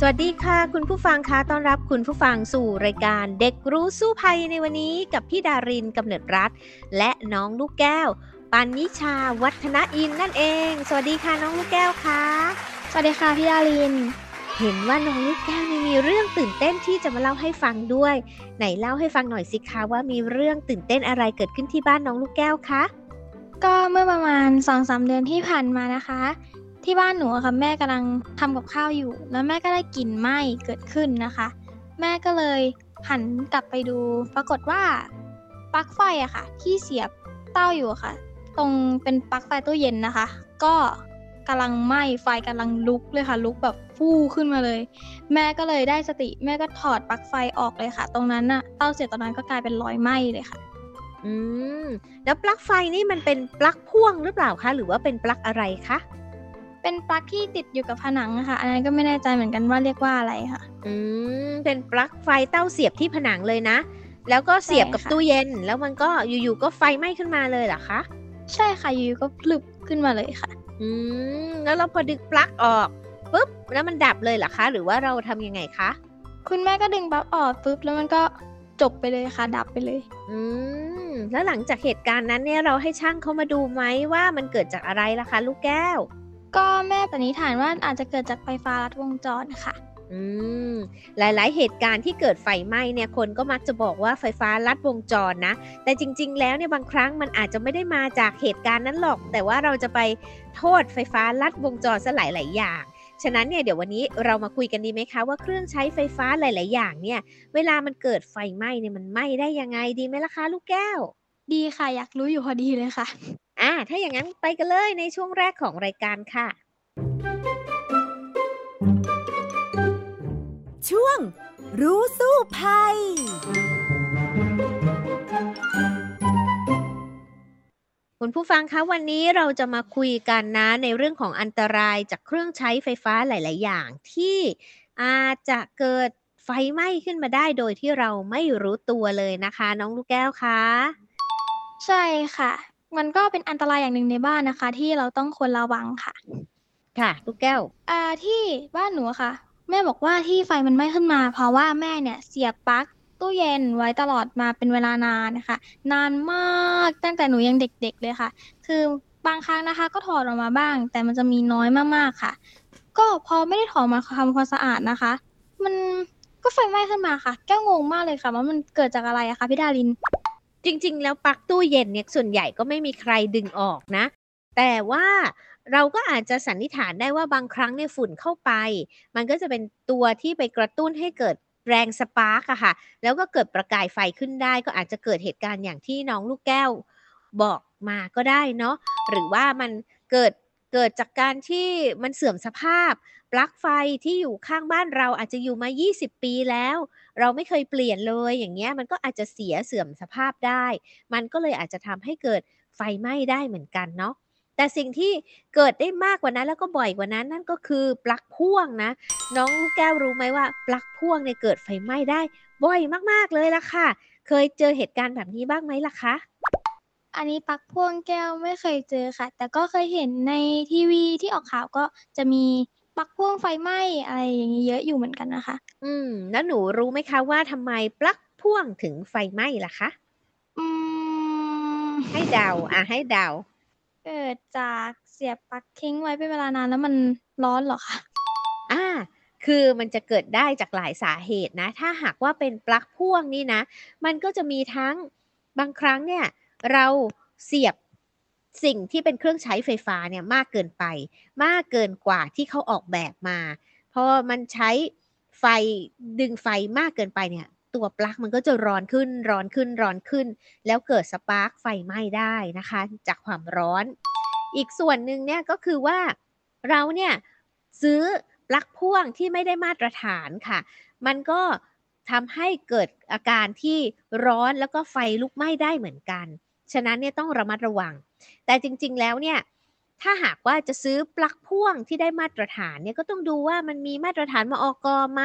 สวัสดีค่ะ คุณผู้ฟังคะต้อนรับคุณผู้ฟังสู่รายการเด็กรู้สู้ภัยในวันนี้กับพี่ดารินกำเนิดรัฐ และน้องลูกแก้วปันนิชาวัฒนอินนั่นเอง สวัสดีค่ะน้องลูกแก้วค่ะสวัสดีค่ะพี่ดาริน เห็นว่าน้องลูกแก้วมีเรื่องตื่นเต้นที่จะมาเล่าให้ฟังด้วย ไหนเล่าให้ฟังหน่อยสิคะว่ามีเรื่องตื่นเต้นอะไรเกิดขึ้นที่บ้านน้องลูกแก้วคะก็เมื่อประมาณสองสาเดือนที่ผ่านมานะคะ ที่บ้านหนูอะค่ะแม่กำลังทำกับข้าวอยู่ แล้วแม่ก็ได้กลิ่นไหม้เกิดขึ้นนะคะ แม่ก็เลยหันกลับไปดู ปรากฏว่าปลั๊กไฟอะค่ะ ที่เสียบเต้าอยู่ค่ะ ตรงเป็นปลั๊กไฟตู้เย็นนะคะ ก็กำลังไหม้ไฟกำลังลุกเลยค่ะ ลุกแบบฟู่ขึ้นมาเลย แม่ก็เลยได้สติ แม่ก็ถอดปลั๊กไฟออกเลยค่ะ ตรงนั้นน่ะเต้าเสียบตรงนั้นก็กลายเป็นรอยไหม้เลยค่ะ อืมแล้วปลั๊กไฟนี่มันเป็นปลั๊กพ่วงหรือเปล่าคะหรือว่าเป็นปลั๊กอะไรคะ เป็นปลั๊กที่ติดอยู่กับผนังค่ะ อันนั้นก็ไม่แน่ใจเหมือนกันว่าเรียกว่าอะไรค่ะ อืม เป็นปลั๊กไฟเต้าเสียบที่ผนังเลยนะ แล้วก็เสียบกับตู้เย็น แล้วมันก็อยู่ๆก็ไฟไหม้ขึ้นมาเลยเหรอคะ ใช่ค่ะ อยู่ๆก็พลึบขึ้นมาเลยค่ะ อืม แล้วเราพอดึงปลั๊กออกปุ๊บ แล้วมันดับเลยเหรอคะ หรือว่าเราทำยังไงคะ คุณแม่ก็ดึงปลั๊กออกปุ๊บ แล้วมันก็จบไปเลยค่ะ ดับไปเลย อืม แล้วหลังจากเหตุการณ์นั้นเนี่ยเราให้ช่างเขามาดูไหมว่ามันเกิดจากอะไรล่ะคะ ลูกแก้ว ก็แม่สันนิษฐานว่าอาจจะเกิดจากไฟฟ้าลัดวงจรค่ะ อืม หลายๆ เหตุการณ์ที่เกิดไฟไหม้เนี่ยคนก็มักจะบอกว่าไฟฟ้าลัดวงจรนะ แต่จริง ๆ แล้วเนี่ยบางครั้งมันอาจจะไม่ได้มาจากเหตุการณ์นั้นหรอก แต่ว่าเราจะไปโทษไฟฟ้าลัดวงจรซะหลาย ๆ อย่างฉะนั้นเนี่ยเดี๋ยววันนี้เรามาคุยกันดีไหมคะว่าเครื่องใช้ไฟฟ้าหลาย ๆ อย่างเนี่ยเวลามันเกิดไฟไหม้เนี่ยมันไหม้ได้ยังไงดีไหมล่ะคะลูกแก้ว ดีค่ะอยากรู้อยู่พอดีเลยค่ะ อ่าถ้าอย่างนั้นไปกันเลยในช่วงแรกของรายการค่ะ ช่วงรู้สู้ภัย คุณผู้ฟังคะวันนี้เราจะมาคุยกันนะในเรื่องของอันตรายจากเครื่องใช้ไฟฟ้าหลาย ๆ อย่างที่อาจจะเกิดไฟไหม้ขึ้นมาได้โดยที่เราไม่รู้ตัวเลยนะคะ น้องลูกแก้วคะ ใช่ค่ะ มันก็เป็นอันตรายอย่างหนึ่งในบ้านนะคะ ที่เราต้องควรระวังค่ะ ค่ะลูกแก้ว อ่าที่บ้านหนูค่ะ แม่บอกว่าที่ไฟมันไหม้ขึ้นมา เพราะว่าแม่เนี่ยเสียบปลั๊กตู้เย็นไว้ตลอดมาเป็นเวลานานนะคะ นานมากตั้งแต่หนูยังเด็กๆเลยค่ะ คือบางครั้งนะคะ ก็ถอดออกมาบ้าง แต่มันจะมีน้อยมากๆค่ะ ก็พอไม่ได้ถอดมาทำความสะอาดนะคะ มันก็ไฟไหม้ขึ้นมาค่ะ แก้วงงมากเลยค่ะ ว่ามันเกิดจากอะไรอะคะพี่ดาริน จริง ๆ แล้วปลั๊กตู้เย็นเนี่ยส่วนใหญ่ก็ไม่มีใครดึงออกนะ แต่ว่าเราก็อาจจะสันนิษฐานได้ว่าบางครั้งเนี่ยฝุ่นเข้าไป มันก็จะเป็นตัวที่ไปกระตุ้นให้เกิดแรงสปาร์กอะค่ะ แล้วก็เกิดประกายไฟขึ้นได้ ก็อาจจะเกิดเหตุการณ์อย่างที่น้องลูกแก้วบอกมาก็ได้เนาะ หรือว่ามันเกิดเกิดจากการที่มันเสื่อมสภาพ ปลั๊กไฟที่อยู่ข้างบ้านเราอาจจะอยู่มา 20 ปีแล้ว เราไม่เคยเปลี่ยนเลยอย่างเงี้ยมันก็อาจจะเสียเสื่อมสภาพได้ มันก็เลยอาจจะทำให้เกิดไฟไหม้ได้เหมือนกันเนาะแต่สิ่งที่เกิดได้มากกว่านั้นแล้วก็บ่อยกว่านั้นนั่นก็คือปลั๊กพ่วงนะ น้องแก้วรู้ไหมว่าปลั๊กพ่วงเนี่ยเกิดไฟไหม้ได้บ่อยมากๆเลยล่ะค่ะ เคยเจอเหตุการณ์แบบนี้บ้างไหมล่ะคะอันนี้ปลั๊กพ่วงแก้วไม่เคยเจอค่ะ แต่ก็เคยเห็นในทีวีที่ออกข่าวก็จะมี ปลั๊กพ่วงไฟไหม้อะไรอย่างนี้เยอะอยู่เหมือนกันนะคะ อืม แล้วหนูรู้ไหมคะว่าทำไมปลั๊กพ่วงถึงไฟไหม้ล่ะคะ อืม ให้เดาอะให้เดา เกิดจากเสียบปลั๊กทิ้งไว้เป็นเวลานานแล้วมันร้อนเหรอคะ อ่า คือมันจะเกิดได้จากหลายสาเหตุนะ ถ้าหากว่าเป็นปลั๊กพ่วงนี่นะ มันก็จะมีทั้งบางครั้งเนี่ย เราเสียบ สิ่งที่เป็นเครื่องใช้ไฟฟ้าเนี่ยมากเกินไป มากเกินกว่าที่เขาออกแบบมาพอมันใช้ไฟดึงไฟมากเกินไปเนี่ย ตัวปลั๊กมันก็จะร้อนขึ้นร้อนขึ้นร้อนขึ้น แล้วเกิด spark ไฟไหม้ได้นะคะ จากความร้อน อีกส่วนหนึ่งเนี่ยก็คือว่าเราเนี่ยซื้อปลั๊กพ่วงที่ไม่ได้มาตรฐานค่ะ มันก็ทำให้เกิดอาการที่ร้อนแล้วก็ไฟลุกไหม้ได้เหมือนกัน ฉะนั้นเนี่ยต้องระมัดระวัง แต่จริงๆแล้วเนี่ยถ้าหากว่าจะซื้อปลั๊กพ่วงที่ได้มาตรฐานเนี่ยก็ต้องดูว่ามันมีมาตรฐานมาออกไหม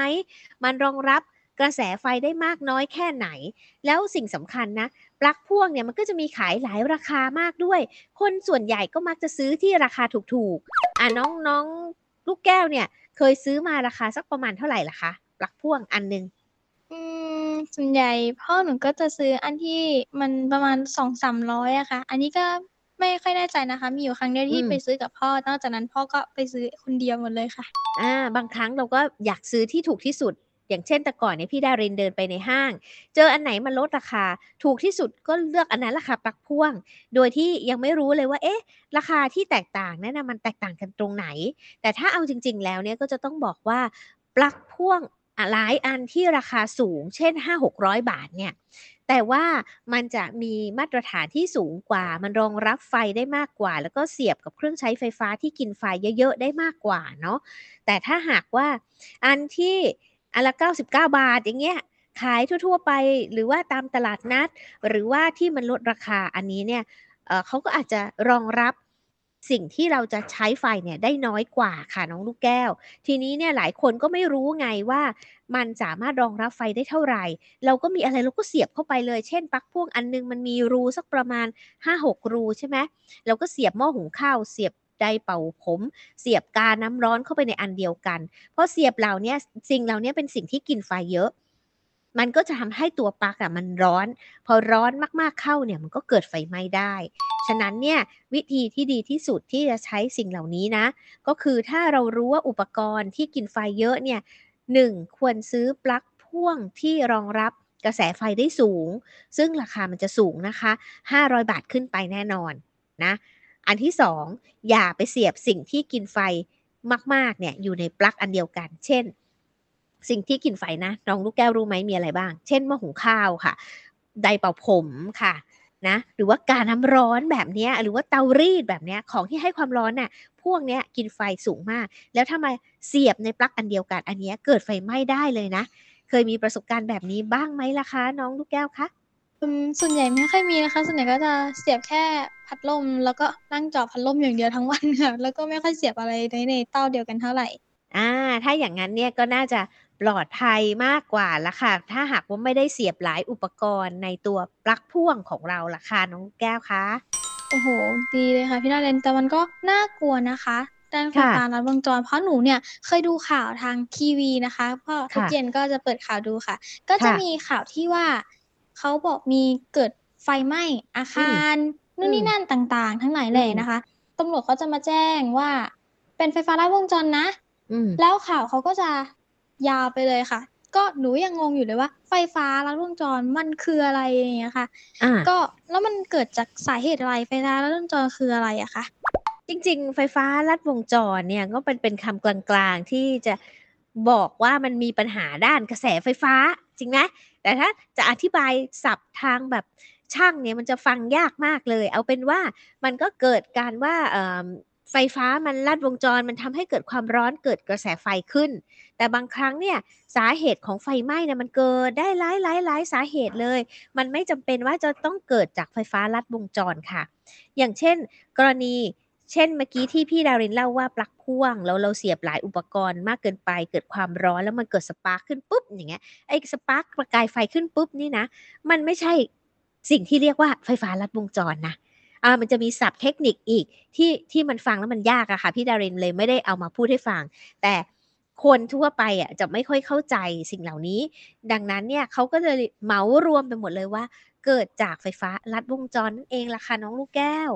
มันรองรับกระแสไฟได้มากน้อยแค่ไหน แล้วสิ่งสำคัญนะ ปลั๊กพ่วงเนี่ยมันก็จะมีขายหลายราคามากด้วย คนส่วนใหญ่ก็มักจะซื้อที่ราคาถูกๆ อะน้องน้องลูกแก้วเนี่ยเคยซื้อมาราคาสักประมาณเท่าไหร่ล่ะคะ ปลั๊กพ่วงอันหนึง ส่วนใหญ่พ่อหนูก็จะซื้ออันที่มันประมาณสองสามร้อยอะค่ะ อันนี้ก็ไม่ค่อยแน่ใจนะคะ มีอยู่ครั้งเดียวที่อืม ไปซื้อกับพ่อ นอกจากนั้นพ่อก็ไปซื้อคนเดียวหมดเลยค่ะ อ่าบางครั้งเราก็อยากซื้อที่ถูกที่สุด อย่างเช่นแต่ก่อนเนี่ยพี่ดารินเดินไปในห้าง เจออันไหนมันลดราคา ถูกที่สุดก็เลือกอันนั้นราคาปลั๊กพ่วง โดยที่ยังไม่รู้เลยว่า เอ๊ะ ราคาที่แตกต่างนั้นนะมันแตกต่างกันตรงไหน แต่ถ้าเอาจริง ๆ แล้วเนี่ยก็จะต้องบอกว่าปลั๊กพ่วงอะ หลายอันที่ราคาสูง เช่น 5 600 บาทเนี่ยแต่ว่ามันจะมีมาตรฐานที่สูงกว่า มันรองรับไฟได้มากกว่า แล้วก็เสียบกับเครื่องใช้ไฟฟ้าที่กินไฟเยอะๆได้มากกว่าเนาะแต่ถ้าหากว่าอันที่อันละ 99 บาทอย่างเงี้ยขายทั่วๆไปหรือว่าตามตลาดนัด หรือว่าที่มันลดราคาอันนี้เนี่ยเเขาก็อาจจะรองรับ สิ่งที่เราจะใช้ไฟเนี่ยได้น้อยกว่าค่ะน้องลูกแก้ว ทีนี้เนี่ยหลายคนก็ไม่รู้ไงว่ามันสามารถรองรับไฟได้เท่าไหร่ เราก็มีอะไรเราก็เสียบเข้าไปเลย เช่นปลั๊กพ่วงอันนึงมันมีรูสักประมาณ 5-6 รูใช่ไหมเราก็เสียบหม้อหุงข้าวเสียบไดร์เป่าผม เสียบกาน้ำร้อนเข้าไปในอันเดียวกัน เพราะเสียบเหล่าเนี้ยสิ่งเหล่านี้เป็นสิ่งที่กินไฟเยอะ มันก็จะทำให้ตัวปลั๊กอะมันร้อน พอร้อนมากๆเข้าเนี่ยมันก็เกิดไฟไหม้ได้ ฉะนั้นเนี่ยวิธีที่ดีที่สุดที่จะใช้สิ่งเหล่านี้นะ ก็คือถ้าเรารู้ว่าอุปกรณ์ที่กินไฟเยอะเนี่ยหนึ่งควรซื้อปลั๊กพ่วงที่รองรับกระแสไฟได้สูง ซึ่งราคามันจะสูงนะคะ 500 บาทขึ้นไปแน่นอนนะ อันที่สองอย่าไปเสียบสิ่งที่กินไฟมาก ๆ เนี่ยอยู่ในปลั๊กอันเดียวกัน เช่น สิ่งที่กินไฟนะน้องลูกแก้วรู้ไหมมีอะไรบ้าง เช่นหม้อหุงข้าวค่ะ ไดร์เป่าผมค่ะนะหรือว่าการน้ำร้อนแบบเนี้ยหรือว่าเตารีดแบบเนี้ยของที่ให้ความร้อนน่ะพวกเนี้ยกินไฟสูงมาก แล้วถ้ามาเสียบในปลั๊กอันเดียวกัน อันเนี้ยเกิดไฟไหม้ได้เลยนะ เคยมีประสบการณ์แบบนี้บ้างไหมล่ะคะ น้องลูกแก้วคะอืมส่วนใหญ่ไม่ค่อยมีนะคะ ส่วนใหญ่ก็จะเสียบแค่พัดลม แล้วก็นั่งจอพัดลมอย่างเดียวทั้งวันค่ะแล้วก็ไม่ค่อยเสียบอะไรในในเต้าเดียวกันเท่าไหร่อ่าถ้าอย่างนั้นเนี่ยก็น่าจะ ปลอดภัยมากกว่าละค่ะ ถ้าหากว่าไม่ได้เสียบหลายอุปกรณ์ในตัวปลั๊กพ่วงของเราล่ะค่ะน้องแก้วคะโอ้โห ดีเลยค่ะพี่นาเรนแต่มันก็น่ากลัวนะคะด้านไฟค่ะฟ้าลัดวงจรเพราะหนูเนี่ยเคยดูข่าวทางทีวีนะคะเพราะทุกค่ะเย็นก็จะเปิดข่าวดูค่ะ ก็จะค่ะมีข่าวที่ว่าเขาบอกมีเกิดไฟไหม้อาคารนู่นนี่อืมนั่นต่างๆ ทั้งหลายแหล่อืมนะคะตำรวจเขาจะมาแจ้งว่า เป็นไฟฟ้าลัดวงจรนะอืมแล้วข่าวเขาก็จะ ยาวไปเลยค่ะ ก็หนูยังงงอยู่เลยว่า ไฟฟ้าลัดวงจรมันคืออะไรอย่างเงี้ยค่ะอ่าก็แล้วมันเกิดจากสาเหตุอะไรไฟฟ้าลัดวงจรคืออะไรอะคะจริง ๆ ไฟฟ้าลัดวงจรเนี่ยก็เป็นเป็นคำกลางๆที่จะบอกว่ามันมีปัญหาด้านกระแสไฟฟ้าจริงไหมแต่ถ้าจะอธิบายศัพท์ทางแบบช่างเนี่ยมันจะฟังยากมากเลย เอาเป็นว่ามันก็เกิดการว่าเอิ่ม ไฟฟ้ามันลัดวงจรมันทำให้เกิดความร้อนเกิดกระแสไฟขึ้น แต่บางครั้งเนี่ยสาเหตุของไฟไหม้เนี่ยมันเกิดได้หลายหลายหลายสาเหตุเลย มันไม่จำเป็นว่าจะต้องเกิดจากไฟฟ้าลัดวงจรค่ะ อย่างเช่น กรณีเช่นเมื่อกี้ที่พี่ดารินเล่าว่าปลั๊กพ่วงแล้วเราเสียบหลายอุปกรณ์มากเกินไป เกิดความร้อนแล้วมันเกิดสปาร์คขึ้นปุ๊บอย่างเงี้ยไอ้สปาร์คประกายไฟขึ้นปุ๊บนี่นะ มันไม่ใช่สิ่งที่เรียกว่าไฟฟ้าลัดวงจรนะ อ่ามันจะมีศัพท์เทคนิคอีกที่ที่มันฟังแล้วมันยากอะค่ะ พี่ดารินเลยไม่ได้เอามาพูดให้ฟัง แต่คนทั่วไปอะจะไม่ค่อยเข้าใจสิ่งเหล่านี้ ดังนั้นเนี่ยเขาก็เลยเหมารวมไปหมดเลยว่า เกิดจากไฟฟ้าลัดวงจรนั่นเองล่ะค่ะน้องลูกแก้ว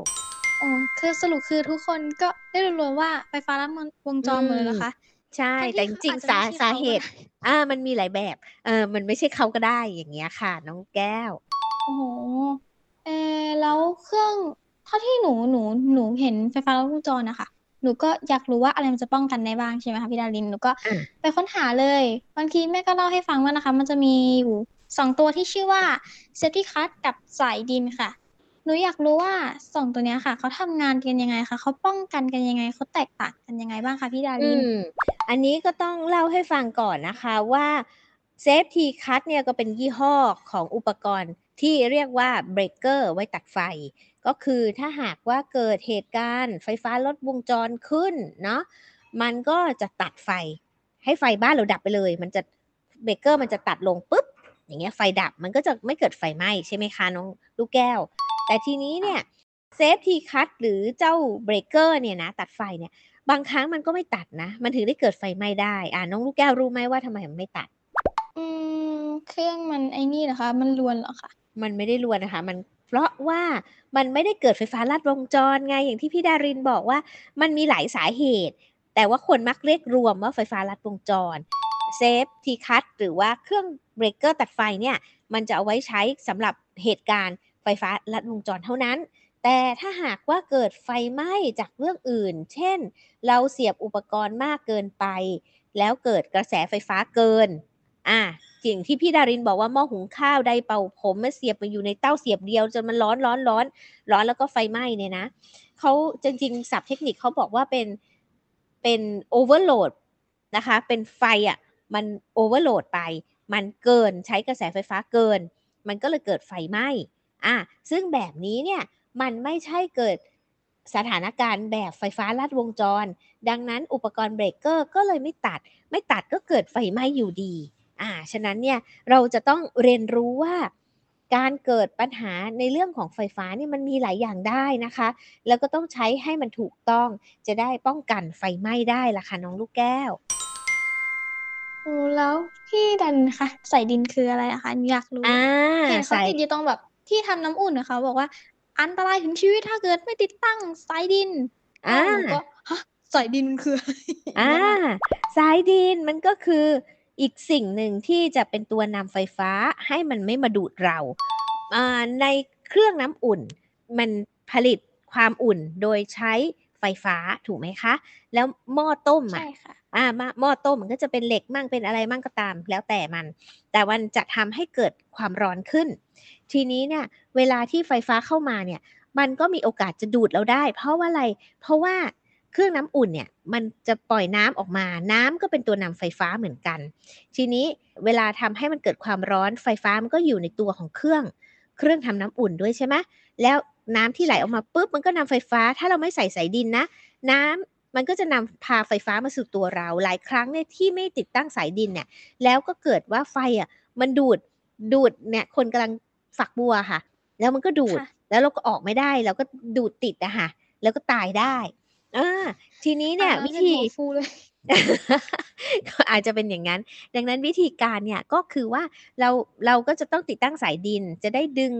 อ๋อคือสรุปคือทุกคนก็ได้รวมๆว่าไฟฟ้าลัดวงจรหมดเลยเหรอคะใช่ทั้งที่แต่จริงเขาๆอาจจะสาไม่ใช่เขาก็สาเหตุได้อ่า มันมีหลายแบบ เออมันไม่ใช่เขาก็ได้อย่างเงี้ยค่ะ น้องแก้ว โอ้โหเออ แล้วเครื่องเท่าที่หนูหนูหนูเห็นไฟฟ้าลัดวงจรนะคะหนูก็อยากรู้ว่าอะไรมันจะป้องกันได้บ้างใช่ไหมคะพี่ดารินหนูก็อะไปค้นหาเลย บางทีแม่ก็เล่าให้ฟังว่านะคะ มันจะมีอยู่สองตัวที่ชื่อว่าเซฟตี้คัทกับสายดินค่ะ หนูอยากรู้ว่าสองตัวเนี้ยค่ะเขาทำงานกันยังไงคะเขาป้องกันกันยังไงเขาแตกต่างกันยังไงบ้างคะพี่ดารินอืมอันนี้ก็ต้องเล่าให้ฟังก่อนนะคะว่า Safe-T-Cut เนี่ยก็เป็นยี่ห้อของอุปกรณ์ ที่เรียกว่าเบรกเกอร์ไว้ตัดไฟ ก็คือถ้าหากว่าเกิดเหตุการณ์ไฟฟ้าลัดวงจรขึ้นเนาะมันก็จะตัดไฟ ให้ไฟบ้านเราดับไปเลย มันจะเบรกเกอร์มันจะตัดลงปุ๊บอย่างเงี้ยไฟดับมันก็จะไม่เกิดไฟไหม้ใช่ไหมคะน้องลูกแก้ว แต่ทีนี้เนี่ย Safe-T-Cut หรือเจ้าเบรกเกอร์เนี่ยนะตัดไฟเนี่ยบางครั้งมันก็ไม่ตัดนะ มันถึงได้เกิดไฟไหม้ได้ อ่าน้องลูกแก้วรู้ไหมว่าทำไมมันไม่ตัด อืม เครื่องมันไอ้นี่เหรอคะ มันรวนเหรอคะ มันไม่ได้รวนนะคะ มันเพราะว่ามันไม่ได้เกิดไฟฟ้าลัดวงจรไงอย่างที่พี่ดารินบอกว่า มันมีหลายสาเหตุ แต่ว่าคนมักเรียกรวมว่าไฟฟ้าลัดวงจร Safe-T-Cut หรือว่าเครื่องเบรกเกอร์ตัดไฟเนี่ยมันจะเอาไว้ใช้สำหรับเหตุการณ์ไฟฟ้าลัดวงจรเท่านั้น แต่ถ้าหากว่าเกิดไฟไหม้จากเรื่องอื่น เช่น เราเสียบอุปกรณ์มากเกินไป แล้วเกิดกระแสไฟฟ้าเกิน อะ สิ่งที่พี่ดารินบอกว่าหม้อหุงข้าวไดเป่าผมมาเสียบมาอยู่ในเต้าเสียบเดียวจนมันร้อนร้อนร้อนร้อนแล้วก็ไฟไหม้เนี่ยนะเขาจริงๆศัพท์เทคนิคเขาบอกว่าเป็นเป็นoverload นะคะ เป็นไฟอะมัน overload ไป มันเกินใช้กระแสไฟฟ้าเกิน มันก็เลยเกิดไฟไหม้อะซึ่งแบบนี้เนี่ยมันไม่ใช่เกิดสถานการณ์แบบไฟฟ้าลัดวงจร ดังนั้นอุปกรณ์เบรกเกอร์ก็เลยไม่ตัด ไม่ตัดก็เกิดไฟไหม้อยู่ดี อ่าฉะนั้นเนี่ยเราจะต้องเรียนรู้ว่าการเกิดปัญหาในเรื่องของไฟฟ้านี่มันมีหลายอย่างได้นะคะ แล้วก็ต้องใช้ให้มันถูกต้องจะได้ป้องกันไฟไหม้ได้ล่ะค่ะน้องลูกแก้วโอ้แล้วพี่ดันคะใส่ดินคืออะไรอะคะหนูอยากรู้อ่าเห็นเขาใส่ติดอยู่ตรงแบบที่ทำน้ำอุ่นนะคะบอกว่าอันตรายถึงชีวิตถ้าเกิดไม่ติดตั้งสายดินอ่าแล้วหนูก็ฮะสายดินมันคืออะไรอ่าสายดินมันก็คือ อีกสิ่งหนึ่งที่จะเป็นตัวนำไฟฟ้าให้มันไม่มาดูดเราอ่าในเครื่องน้ำอุ่น มันผลิตความอุ่นโดยใช้ไฟฟ้าถูกไหมคะ แล้วหม้อต้มอะใช่ค่ะอ่ามาหม้อต้มมันก็จะเป็นเหล็กมั่งเป็นอะไรมั่งก็ตาม แล้วแต่มัน แต่มันจะทำให้เกิดความร้อนขึ้น ทีนี้เนี่ย เวลาที่ไฟฟ้าเข้ามาเนี่ย มันก็มีโอกาสจะดูดเราได้ เพราะว่าอะไร เพราะว่า เครื่องน้ำอุ่นเนี่ยมันจะปล่อยน้ำออกมา น้ำก็เป็นตัวนำไฟฟ้าเหมือนกัน ทีนี้เวลาทำให้มันเกิดความร้อนไฟฟ้ามันก็อยู่ในตัวของเครื่อง เครื่องทำน้ำอุ่นด้วยใช่ไหมแล้วน้ำที่ไหลออกมาปุ๊บมันก็นำไฟฟ้า ถ้าเราไม่ใส่สายดินนะ น้ำมันก็จะนำพาไฟฟ้ามาสู่ตัวเรา หลายครั้งเนี่ยที่ไม่ติดตั้งสายดินเนี่ย แล้วก็เกิดว่าไฟอะมันดูดดูดเนี่ยคนกำลังฝักบัวค่ะ แล้วมันก็ดูดค่ะแล้วเราก็ออกไม่ได้เราก็ดูดติดอะค่ะแล้วก็ตายได้ อ่าทีนี้เนี่ยอ่าวิเป็นธีหัวฟูเลย ก็อาจจะเป็นอย่างนั้น ดังนั้นวิธีการเนี่ย ก็คือว่า เรา เราก็จะต้องติดตั้งสายดิน จะได้ดึง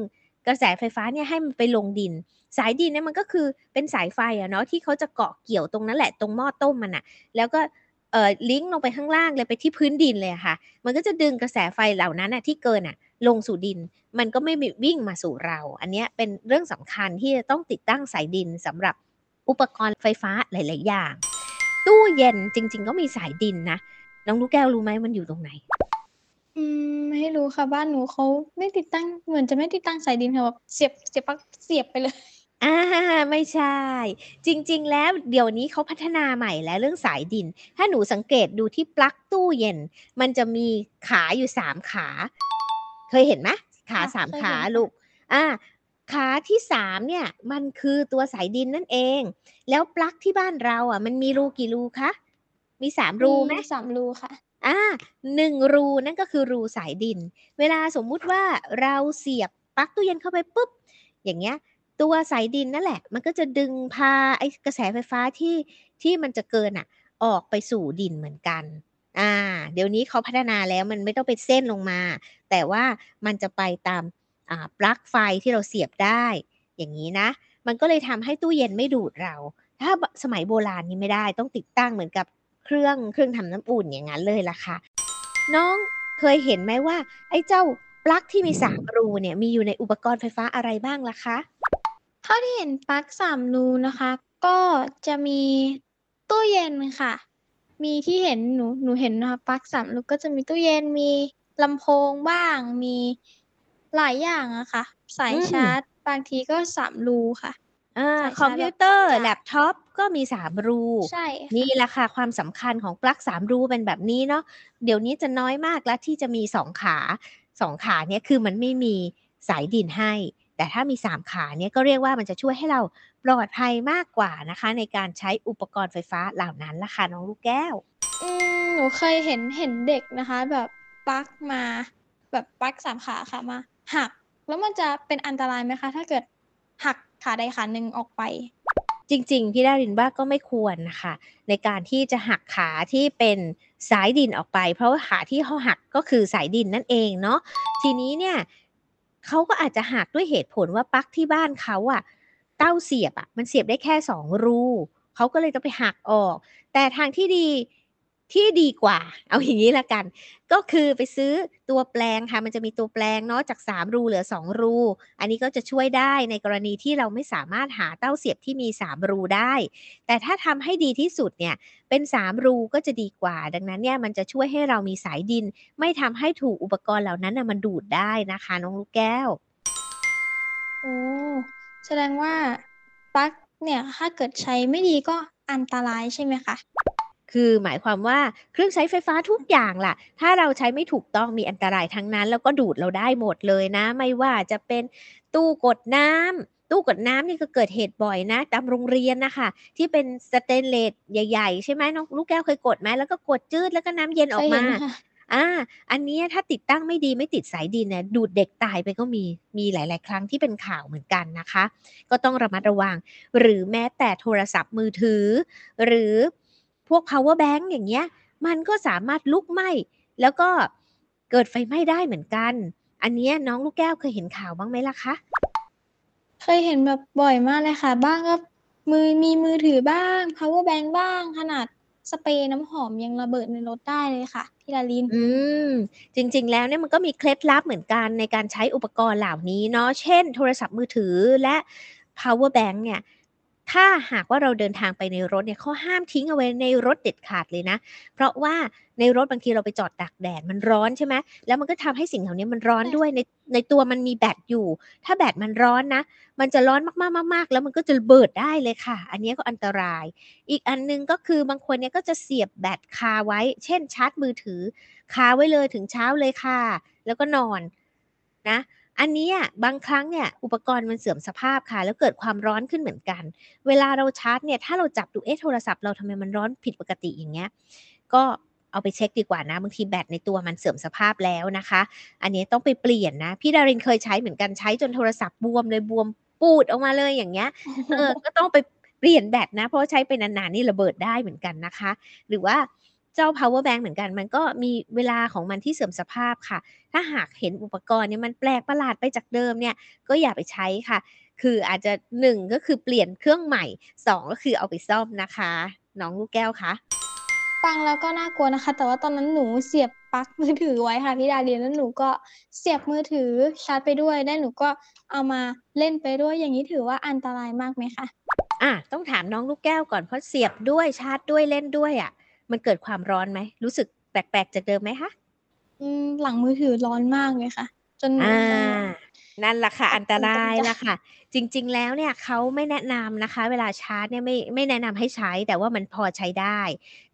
กระแสไฟฟ้าเนี่ยให้มันไปลงดิน สายดินเนี่ยมันก็คือเป็นสายไฟอะเนาะ ที่เขาจะเกาะเกี่ยวตรงนั้นแหละ ตรงหม้อต้มมันอะแล้วก็ เอ่อ ลิงก์ลงไปข้างล่างเลย ไปที่พื้นดินเลยอะค่ะ มันก็จะดึงกระแสไฟเหล่านั้นอะที่เกินอะลงสู่ดิน มันก็ไม่มีวิ่งมาสู่เรา อันเนี้ยเป็นเรื่องสำคัญที่จะต้องติดตั้งสายดินสำหรับ อุปกรณ์ไฟฟ้าหลาย ๆ อย่าง ตู้เย็นจริง ๆ ก็มีสายดินนะ น้องลูกแก้วรู้ไหมมันอยู่ตรงไหน อืมไม่รู้ค่ะบ้านหนูเขาไม่ติดตั้งเหมือนจะไม่ติดตั้งสายดินค่ะแบบเสียบเสียบปลั๊กเสียบไปเลยอ่าไม่ใช่ จริง ๆ แล้วเดี๋ยวนี้เขาพัฒนาใหม่แล้วเรื่องสายดิน ถ้าหนูสังเกตดูที่ปลั๊กตู้เย็น มันจะมีขาอยู่สามขา เคยเห็นไหมขาค่ะสามเคยขาเห็นค่ะลูกอ่า ขาที่สามเนี่ยมันคือตัวสายดินนั่นเอง แล้วปลั๊กที่บ้านเราอะ มันมีรูกี่รูคะ มีสามรูไหมสามรูค่ะอ่าหนึ่งรูนั่นก็คือรูสายดิน เวลาสมมุติว่าเราเสียบปลั๊กตู้เย็นเข้าไปปุ๊บ อย่างเงี้ย ตัวสายดินนั่นแหละ มันก็จะดึงพาไอ้กระแสไฟฟ้าที่ที่มันจะเกินอะ ออกไปสู่ดินเหมือนกันอ่า เดี๋ยวนี้เขาพัฒนาแล้วมันไม่ต้องเป็นเส้นลงมา แต่ว่ามันจะไปตามอ่า ปลั๊กไฟที่เราเสียบได้ อย่างนี้นะ มันก็เลยทำให้ตู้เย็นไม่ดูดเรา ถ้าสมัยโบราณนี้ไม่ได้ต้องติดตั้งเหมือนกับเครื่องเครื่องทำน้ำอุ่นอย่างนั้นเลยล่ะค่ะ น้องเคยเห็นไหมว่า ไอ้เจ้าปลั๊กที่มีสามรูเนี่ยมีอยู่ในอุปกรณ์ไฟฟ้าอะไรบ้างล่ะคะเท่าที่เห็นปลั๊กสามรูนะคะ ก็จะมีตู้เย็นค่ะ มีที่เห็นหนูหนูเห็นนะคะปลั๊กสามรูก็จะมีตู้เย็นมีลำโพงบ้าง มี หลายอย่างอะค่ะ สายอืมชาร์จ บางทีก็สามรูค่ะ อ่าสายคอมชาร์จพิแบวบเตอร์จากแล็ปท็อป ก็มีสามรู ใช่ค่ะ นี่แหละค่ะ ความสำคัญของปลั๊กสามรูเป็นแบบนี้เนาะเดี๋ยวนี้จะน้อยมากแล้วที่จะมีสองขาสองขาเนี่ยคือมันไม่มีสายดินให้ แต่ถ้ามีสามขาเนี่ยก็เรียกว่ามันจะช่วยให้เราปลอดภัยมากกว่านะคะ ในการใช้อุปกรณ์ไฟฟ้าเหล่านั้นล่ะค่ะน้องลูกแก้ว อืมหนูเคยเห็นเห็นเด็กนะคะ แบบปลั๊กมา แบบปลั๊กสามขาค่ะมา หัก แล้วมันจะเป็นอันตรายไหมคะ ถ้าเกิดหักขาใดขาหนึ่งออกไป จริงๆ พี่ดารินว่าก็ไม่ควรนะคะในการที่จะหักขาที่เป็นสายดินออกไป เพราะว่าขาที่เขาหักก็คือสายดินนั่นเองเนาะทีนี้เนี่ยเขาก็อาจจะหักด้วยเหตุผลว่าปลั๊กที่บ้านเขาอะเต้าเสียบอะมันเสียบได้แค่สองรูเขาก็เลยต้องไปหักออก แต่ทางที่ดี ที่ดีกว่า เอาอย่างนี้ละกัน ก็คือไปซื้อตัวแปลงค่ะ มันจะมีตัวแปลงเนาะจาก 3 รูเหลือ 2 รู อันนี้ก็จะช่วยได้ในกรณีที่เราไม่สามารถหาเต้าเสียบที่มี 3 รูได้ แต่ถ้าทำให้ดีที่สุดเนี่ย เป็น 3 รูก็จะดีกว่า ดังนั้นเนี่ยมันจะช่วยให้เรามีสายดิน ไม่ทำให้ถูกอุปกรณ์เหล่านั้นนะมันดูดได้นะคะน้องลูกแก้ว โอ้แสดงว่าปลั๊กเนี่ยถ้าเกิดใช้ไม่ดีก็อันตรายใช่ไหมคะ คือหมายความว่าเครื่องใช้ไฟฟ้าทุกอย่างล่ะ ถ้าเราใช้ไม่ถูกต้องมีอันตรายทั้งนั้น แล้วก็ดูดเราได้หมดเลยนะ ไม่ว่าจะเป็นตู้กดน้ำตู้กดน้ำนี่ก็เกิดเหตุบ่อยนะ ตามโรงเรียนนะคะที่เป็นสเตนเลสใหญ่ ๆ ใช่ไหมน้องลูกแก้วเคยกดไหมแล้วก็กดจืดแล้วก็น้ำเย็นอเคอกยเห็มานค่ะอ่า อันเนี้ยถ้าติดตั้งไม่ดีไม่ติดสายดินเนี่ยดูดเด็กตายไปก็มีมีหลาย ๆ ครั้งที่เป็นข่าวเหมือนกันนะคะ ก็ต้องระมัดระวัง หรือแม้แต่โทรศัพท์มือถือ หรือ พวก power bank อย่างเงี้ย มันก็สามารถลุกไหม้แล้วก็เกิดไฟไหม้ได้เหมือนกัน อันเนี้ยน้องลูกแก้วเคยเห็นข่าวบ้างไหมล่ะคะ เคยเห็นแบบบ่อยมากเลยค่ะ บ้างก็มือมีมือถือบ้าง power bank บ้าง ขนาดสเปรย์น้ำหอมยังระเบิดในรถได้เลยค่ะพี่ดาริน อืม จริง ๆ แล้วเนี่ยมันก็มีเคล็ดลับเหมือนกันในการใช้อุปกรณ์เหล่านี้เนาะ เช่น โทรศัพท์มือถือและ power bank เนี่ย ถ้าหากว่าเราเดินทางไปในรถเนี่ยเขาห้ามทิ้งเอาไว้ในรถเด็ดขาดเลยนะ เพราะว่าในรถบางทีเราไปจอดตากแดดมันร้อนใช่ไหมแล้วมันก็ทำให้สิ่งเหล่านี้มันร้อนใช่ด้วยในในตัวมันมีแบตอยู่ ถ้าแบตมันร้อนนะ มันจะร้อนมากๆๆๆแล้วมันก็จะระเบิดได้เลยค่ะ อันนี้ก็อันตราย อีกอันหนึงก็คือบางคนเนี่ยก็จะเสียบแบตคาไว้ เช่นชาร์จมือถือ คาไว้เลยถึงเช้าเลยค่ะ แล้วก็นอนนะ อันนี้บางครั้งเนี่ยอุปกรณ์มันเสื่อมสภาพค่ะ แล้วเกิดความร้อนขึ้นเหมือนกัน เวลาเราชาร์จเนี่ยถ้าเราจับดูเอ๊ะโทรศัพท์เราทำไมมันร้อนผิดปกติอย่างเงี้ยก็เอาไปเช็คดีกว่านะบางทีแบตในตัวมันเสื่อมสภาพแล้วนะคะ อันนี้ต้องไปเปลี่ยนนะ พี่ดารินเคยใช้เหมือนกันใช้จนโทรศัพท์บวมเลยบวมปูดออกมาเลยอย่างเงี้ยเออก็ต้องไปเปลี่ยนแบตนะ เพราะใช้ไปนานๆนี่ระเบิดได้เหมือนกันนะคะ หรือว่า เจ้า power bank เหมือนกัน มันก็มีเวลาของมันที่เสื่อมสภาพค่ะ ถ้าหากเห็นอุปกรณ์เนี่ยมันแปลกประหลาดไปจากเดิมเนี่ยก็อย่าไปใช้ค่ะ คืออาจจะหนึ่งก็คือเปลี่ยนเครื่องใหม่สองก็คือเอาไปซ่อมนะคะ น้องลูกแก้วคะฟังแล้วก็น่ากลัวนะคะ แต่ว่าตอนนั้นหนูเสียบปลั๊กมือถือไว้ค่ะพี่ดาเรียนแล้วหนูก็เสียบมือถือชาร์จไปด้วยได้หนูก็เอามาเล่นไปด้วยอย่างนี้ถือว่าอันตรายมากไหมคะอะต้องถามน้องลูกแก้วก่อนเพราะเสียบด้วยชาร์จด้วยเล่นด้วยอะ มันเกิดความร้อนไหม รู้สึกแปลกๆจากเดิมไหมคะอืมหลังมือถือร้อนมากเลยค่ะ จนหนูอ่าต้องนั่นแหละค่ะขอบคุณอันตรายจ้ะละค่ะ จริง ๆ แล้วเนี่ยเขาไม่แนะนำนะคะ เวลาชาร์จเนี่ยไม่ไม่แนะนำให้ใช้ แต่ว่ามันพอใช้ได้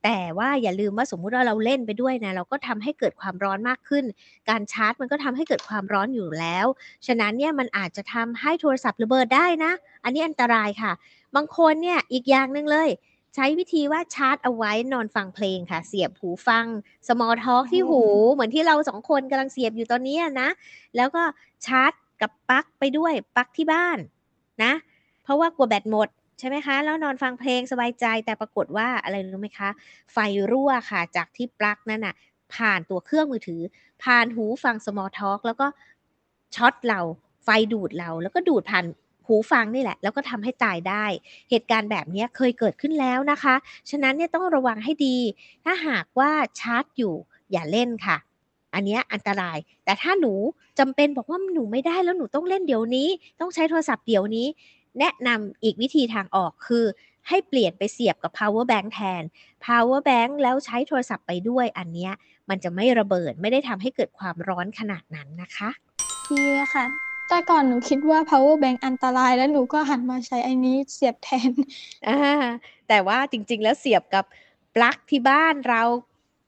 แต่ว่าอย่าลืมว่าสมมุติว่าเราเล่นไปด้วยนะเราก็ทำให้เกิดความร้อนมากขึ้น การชาร์จมันก็ทำให้เกิดความร้อนอยู่แล้ว ฉะนั้นเนี่ยมันอาจจะทำให้โทรศัพท์ระเบิดได้นะ อันนี้อันตรายค่ะ บางคนเนี่ยอีกอย่างหนึ่งเลย ใช้วิธีว่าชาร์จเอาไว้นอนฟังเพลงค่ะ เสียบหูฟัง small talk ที่หู เหมือนที่เราสองคนกำลังเสียบอยู่ตอนนี้นะ แล้วก็ชาร์จกับปลั๊กไปด้วยปลั๊กที่บ้านนะ เพราะว่ากลัวแบตหมดใช่ไหมคะ แล้วนอนฟังเพลงสบายใจแต่ปรากฏว่าอะไรรู้ไหมคะ ไฟรั่วค่ะจากที่ปลั๊กนั่นน่ะ ผ่านตัวเครื่องมือถือ ผ่านหูฟัง small talk แล้วก็ช็อตเราไฟดูดเราแล้วก็ดูดผ่าน หูฟังนี่แหละ แล้วก็ทำให้ตายได้ เหตุการณ์แบบนี้เคยเกิดขึ้นแล้วนะคะ ฉะนั้นเนี่ยต้องระวังให้ดี ถ้าหากว่าชาร์จอยู่อย่าเล่นค่ะ อันนี้อันตราย แต่ถ้าหนูจำเป็นบอกว่าหนูไม่ได้แล้วหนูต้องเล่นเดี๋ยวนี้ ต้องใช้โทรศัพท์เดี๋ยวนี้ แนะนำอีกวิธีทางออกคือให้เปลี่ยนไปเสียบกับ power bank แทน power bank แล้วใช้โทรศัพท์ไปด้วย อันเนี้ยมันจะไม่ระเบิดไม่ได้ทำให้เกิดความร้อนขนาดนั้นนะคะดียค่ะ แต่แต่ก่อนหนูคิดว่า power bank อันตราย แล้วหนูก็หันมาใช้อันนี้เสียบแทนอาแต่ว่าจริง ๆ แล้วเสียบกับปลั๊กที่บ้านเรา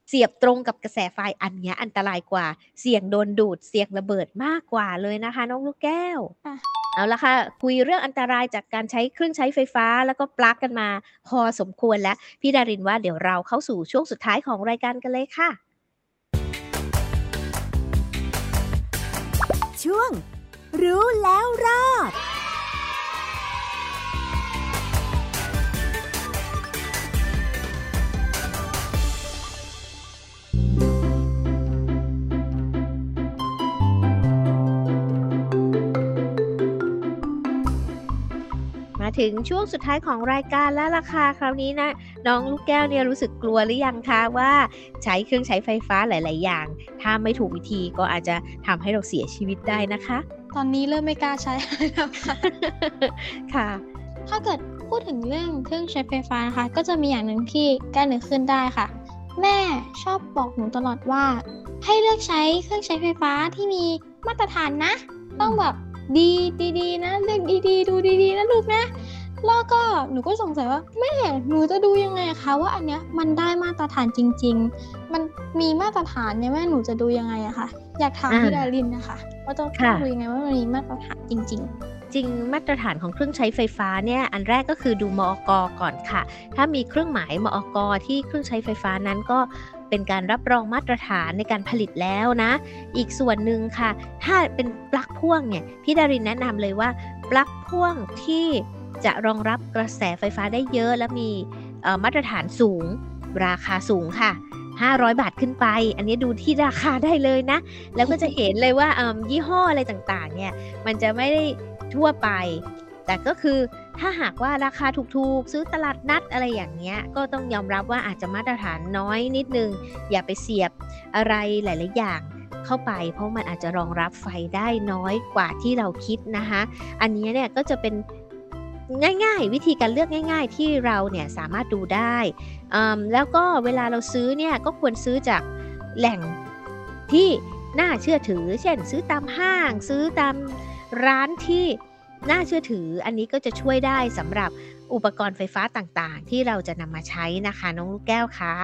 เสียบตรงกับกระแสไฟอันเนี้ยอันตรายกว่า เสี่ยงโดนดูดเสี่ยงระเบิดมากกว่าเลยนะคะ น้องลูกแก้วค่ะเอาละค่ะ คุยเรื่องอันตรายจากการใช้เครื่องใช้ไฟฟ้าแล้วก็ปลั๊กกันมาพอสมควรแล้ว พี่ดารินว่าเดี๋ยวเราเข้าสู่ช่วงสุดท้ายของรายการกันเลยค่ะ ช่วง รู้แล้วรอดมาถึงช่วงสุดท้ายของรายการแล้วล่ะค่ะคราวนี้นะ น้องลูกแก้วเนี่ยรู้สึกกลัวหรือยังคะว่าใช้เครื่องใช้ไฟฟ้าหลาย ๆ อย่าง ถ้าไม่ถูกวิธีก็อาจจะทำให้เราเสียชีวิตได้นะคะ ตอนนี้เริ่มไม่กล้าใช้แล้วค่ะค่ะ ถ้าเกิดพูดถึงเรื่องเครื่องใช้ไฟฟ้านะคะ ก็จะมีอย่างหนึ่งที่แก้นึกขึ้นได้ค่ะ แม่ชอบบอกหนูตลอดว่า ให้เลือกใช้เครื่องใช้ไฟฟ้าที่มีมาตรฐานนะ ต้องแบบดีดีๆนะเลือกดีๆ ดูดีๆนะลูกนะ แล้วก็หนูก็สงสัยว่าแม่หนูจะดูยังไงคะว่าอันเนี้ยมันได้มาตรฐานจริง ๆ มันมีมาตรฐานเนี่ยแม่หนูจะดูยังไงอะคะอยากถามพี่ดารินนะคะว่าจะดูยังไงว่ามันมีมาตรฐานจริงจริงมาตรฐานของเครื่องใช้ไฟฟ้าเนี่ยอันแรกก็คือดูมอกก่อนค่ะ ถ้ามีเครื่องหมายมอกที่เครื่องใช้ไฟฟ้านั้นก็เป็นการรับรองมาตรฐานในการผลิตแล้วนะ อีกส่วนหนึ่งค่ะ ถ้าเป็นปลั๊กพ่วงเนี่ยพี่ดารินแนะนำเลยว่าปลั๊กพ่วงที่ จะรองรับกระแสไฟฟ้าได้เยอะ และมีมาตรฐานสูง ราคาสูงค่ะ 500 บาทขึ้นไป อันนี้ดูที่ราคาได้เลยนะ แล้วก็จะเห็นเลยว่ายี่ห้ออะไรต่างๆ เนี่ย มันจะไม่ได้ทั่วไป แต่ก็คือถ้าหากว่าราคาถูกๆ ซื้อตลาดนัดอะไรอย่างเงี้ย ก็ต้องยอมรับว่าอาจจะมาตรฐานน้อยนิดนึง อย่าไปเสียบอะไรหลายๆอย่างเข้าไป เพราะมันอาจจะรองรับไฟได้น้อยกว่าที่เราคิดนะคะ อันนี้เนี่ยก็จะเป็น ง่ายๆ วิธีการเลือกง่าย ๆ ที่เราเนี่ยสามารถดูได้แล้วก็เวลาเราซื้อเนี่ยก็ควรซื้อจากแหล่งที่น่าเชื่อถือ เช่น ซื้อตามห้าง ซื้อตามร้านที่น่าเชื่อถือ อันนี้ก็จะช่วยได้สำหรับอุปกรณ์ไฟฟ้าต่างๆ ที่เราจะนำมาใช้นะคะ น้องลูกแก้วคะ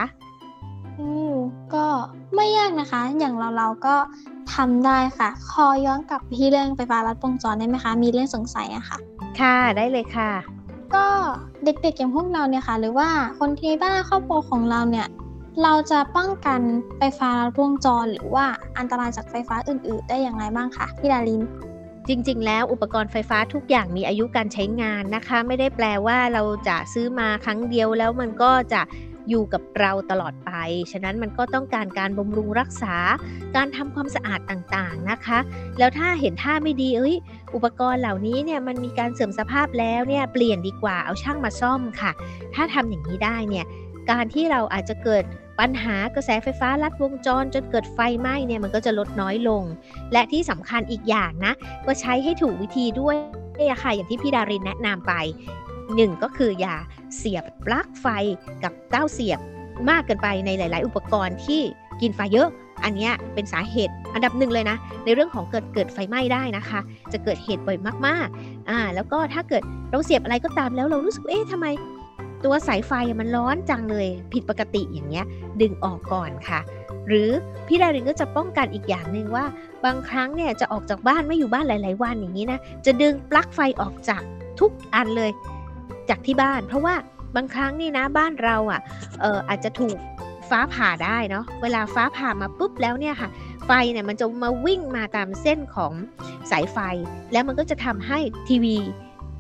อืมก็ไม่ยากนะคะ อย่างเราเราๆก็ทำได้ค่ะ ขอย้อนกลับไปที่เรื่องไฟฟ้าลัดวงจรได้ไหมคะ มีเรื่องสงสัยอะค่ะ ค่ะได้เลยค่ะ ก็เด็กๆอย่างพวกเราเนี่ยค่ะ หรือว่าคนที่บ้านครอบครัวของเราเนี่ย เราจะป้องกันไฟฟ้าลัดวงจร หรือว่าอันตรายจากไฟฟ้าอื่น ๆ ได้อย่างไรบ้างคะพี่ดารินจริงๆ แล้วอุปกรณ์ไฟฟ้าทุกอย่างมีอายุการใช้งานนะคะ ไม่ได้แปลว่าเราจะซื้อมาครั้งเดียวแล้วมันก็จะ อยู่กับเราตลอดไป ฉะนั้นมันก็ต้องการการบำรุงรักษา การทำความสะอาดต่างๆนะคะ แล้วถ้าเห็นท่าไม่ดีเอ้ย อุปกรณ์เหล่านี้เนี่ยมันมีการเสื่อมสภาพแล้วเนี่ยเปลี่ยนดีกว่าเอาช่างมาซ่อมค่ะ ถ้าทำอย่างนี้ได้เนี่ยการที่เราอาจจะเกิดปัญหากระแสไฟฟ้าลัดวงจรจนเกิดไฟไหม้เนี่ยมันก็จะลดน้อยลง และที่สำคัญอีกอย่างนะ ก็ใช้ให้ถูกวิธีด้วยค่ะอย่างที่พี่ดารินแนะนำไป หนึ่งก็คืออย่าเสียบปลั๊กไฟกับเต้าเสียบมากเกินไปในหลาย ๆ อุปกรณ์ที่กินไฟเยอะ อันนี้เป็นสาเหตุอันดับหนึ่งเลยนะ ในเรื่องของเกิดเกิดไฟไหม้ได้นะคะ จะเกิดเหตุบ่อยมากๆอ่าแล้วก็ถ้าเกิดเราเสียบอะไรก็ตามแล้วเรารู้สึกเอ๊ะทำไม ตัวสายไฟมันร้อนจังเลยผิดปกติอย่างเงี้ยดึงออกก่อนค่ะ หรือพี่ดารินก็จะป้องกันอีกอย่างหนึ่งว่า บางครั้งเนี่ยจะออกจากบ้านไม่อยู่บ้านหลาย ๆ วันอย่างนี้นะจะดึงปลั๊กไฟออกจากทุกอันเลย จากที่บ้าน เพราะว่าบางครั้งนี่นะบ้านเราอะเอออาจจะถูกฟ้าผ่าได้เนาะเวลาฟ้าผ่ามาปุ๊บแล้วเนี่ยค่ะ ไฟเนี่ยมันจะมาวิ่งมาตามเส้นของสายไฟ แล้วมันก็จะทำให้ทีวี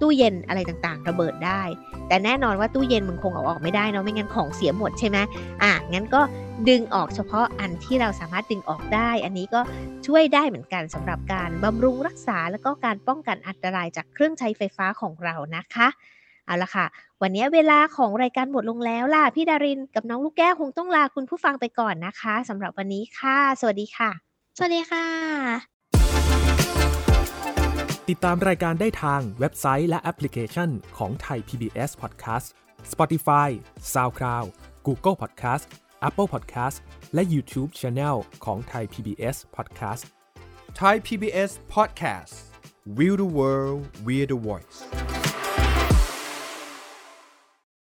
ตู้เย็นอะไรต่างๆ ระเบิดได้ แต่แน่นอนว่าตู้เย็นมันคงเอาออกไม่ได้เนาะไม่งั้นของเสียหมดใช่ไหมอะงั้นก็ดึงออกเฉพาะอันที่เราสามารถดึงออกได้ อันนี้ก็ช่วยได้เหมือนกันสำหรับการบำรุงรักษา แล้วก็การป้องกันอันตรายจากเครื่องใช้ไฟฟ้าของเรานะคะ เอาละค่ะ วันนี้เวลาของรายการหมดลงแล้วล่ะ พี่ดารินกับน้องลูกแก้วคงต้องลาคุณผู้ฟังไปก่อนนะคะสำหรับวันนี้ค่ะ สวัสดีค่ะ สวัสดีค่ะ ติดตามรายการได้ทางเว็บไซต์และแอปพลิเคชันของไทย PBS Podcast Spotify SoundCloud Google Podcast Apple Podcast และ YouTube Channel ของไทย PBS Podcast Thai PBS Podcast Will the world, we're the voice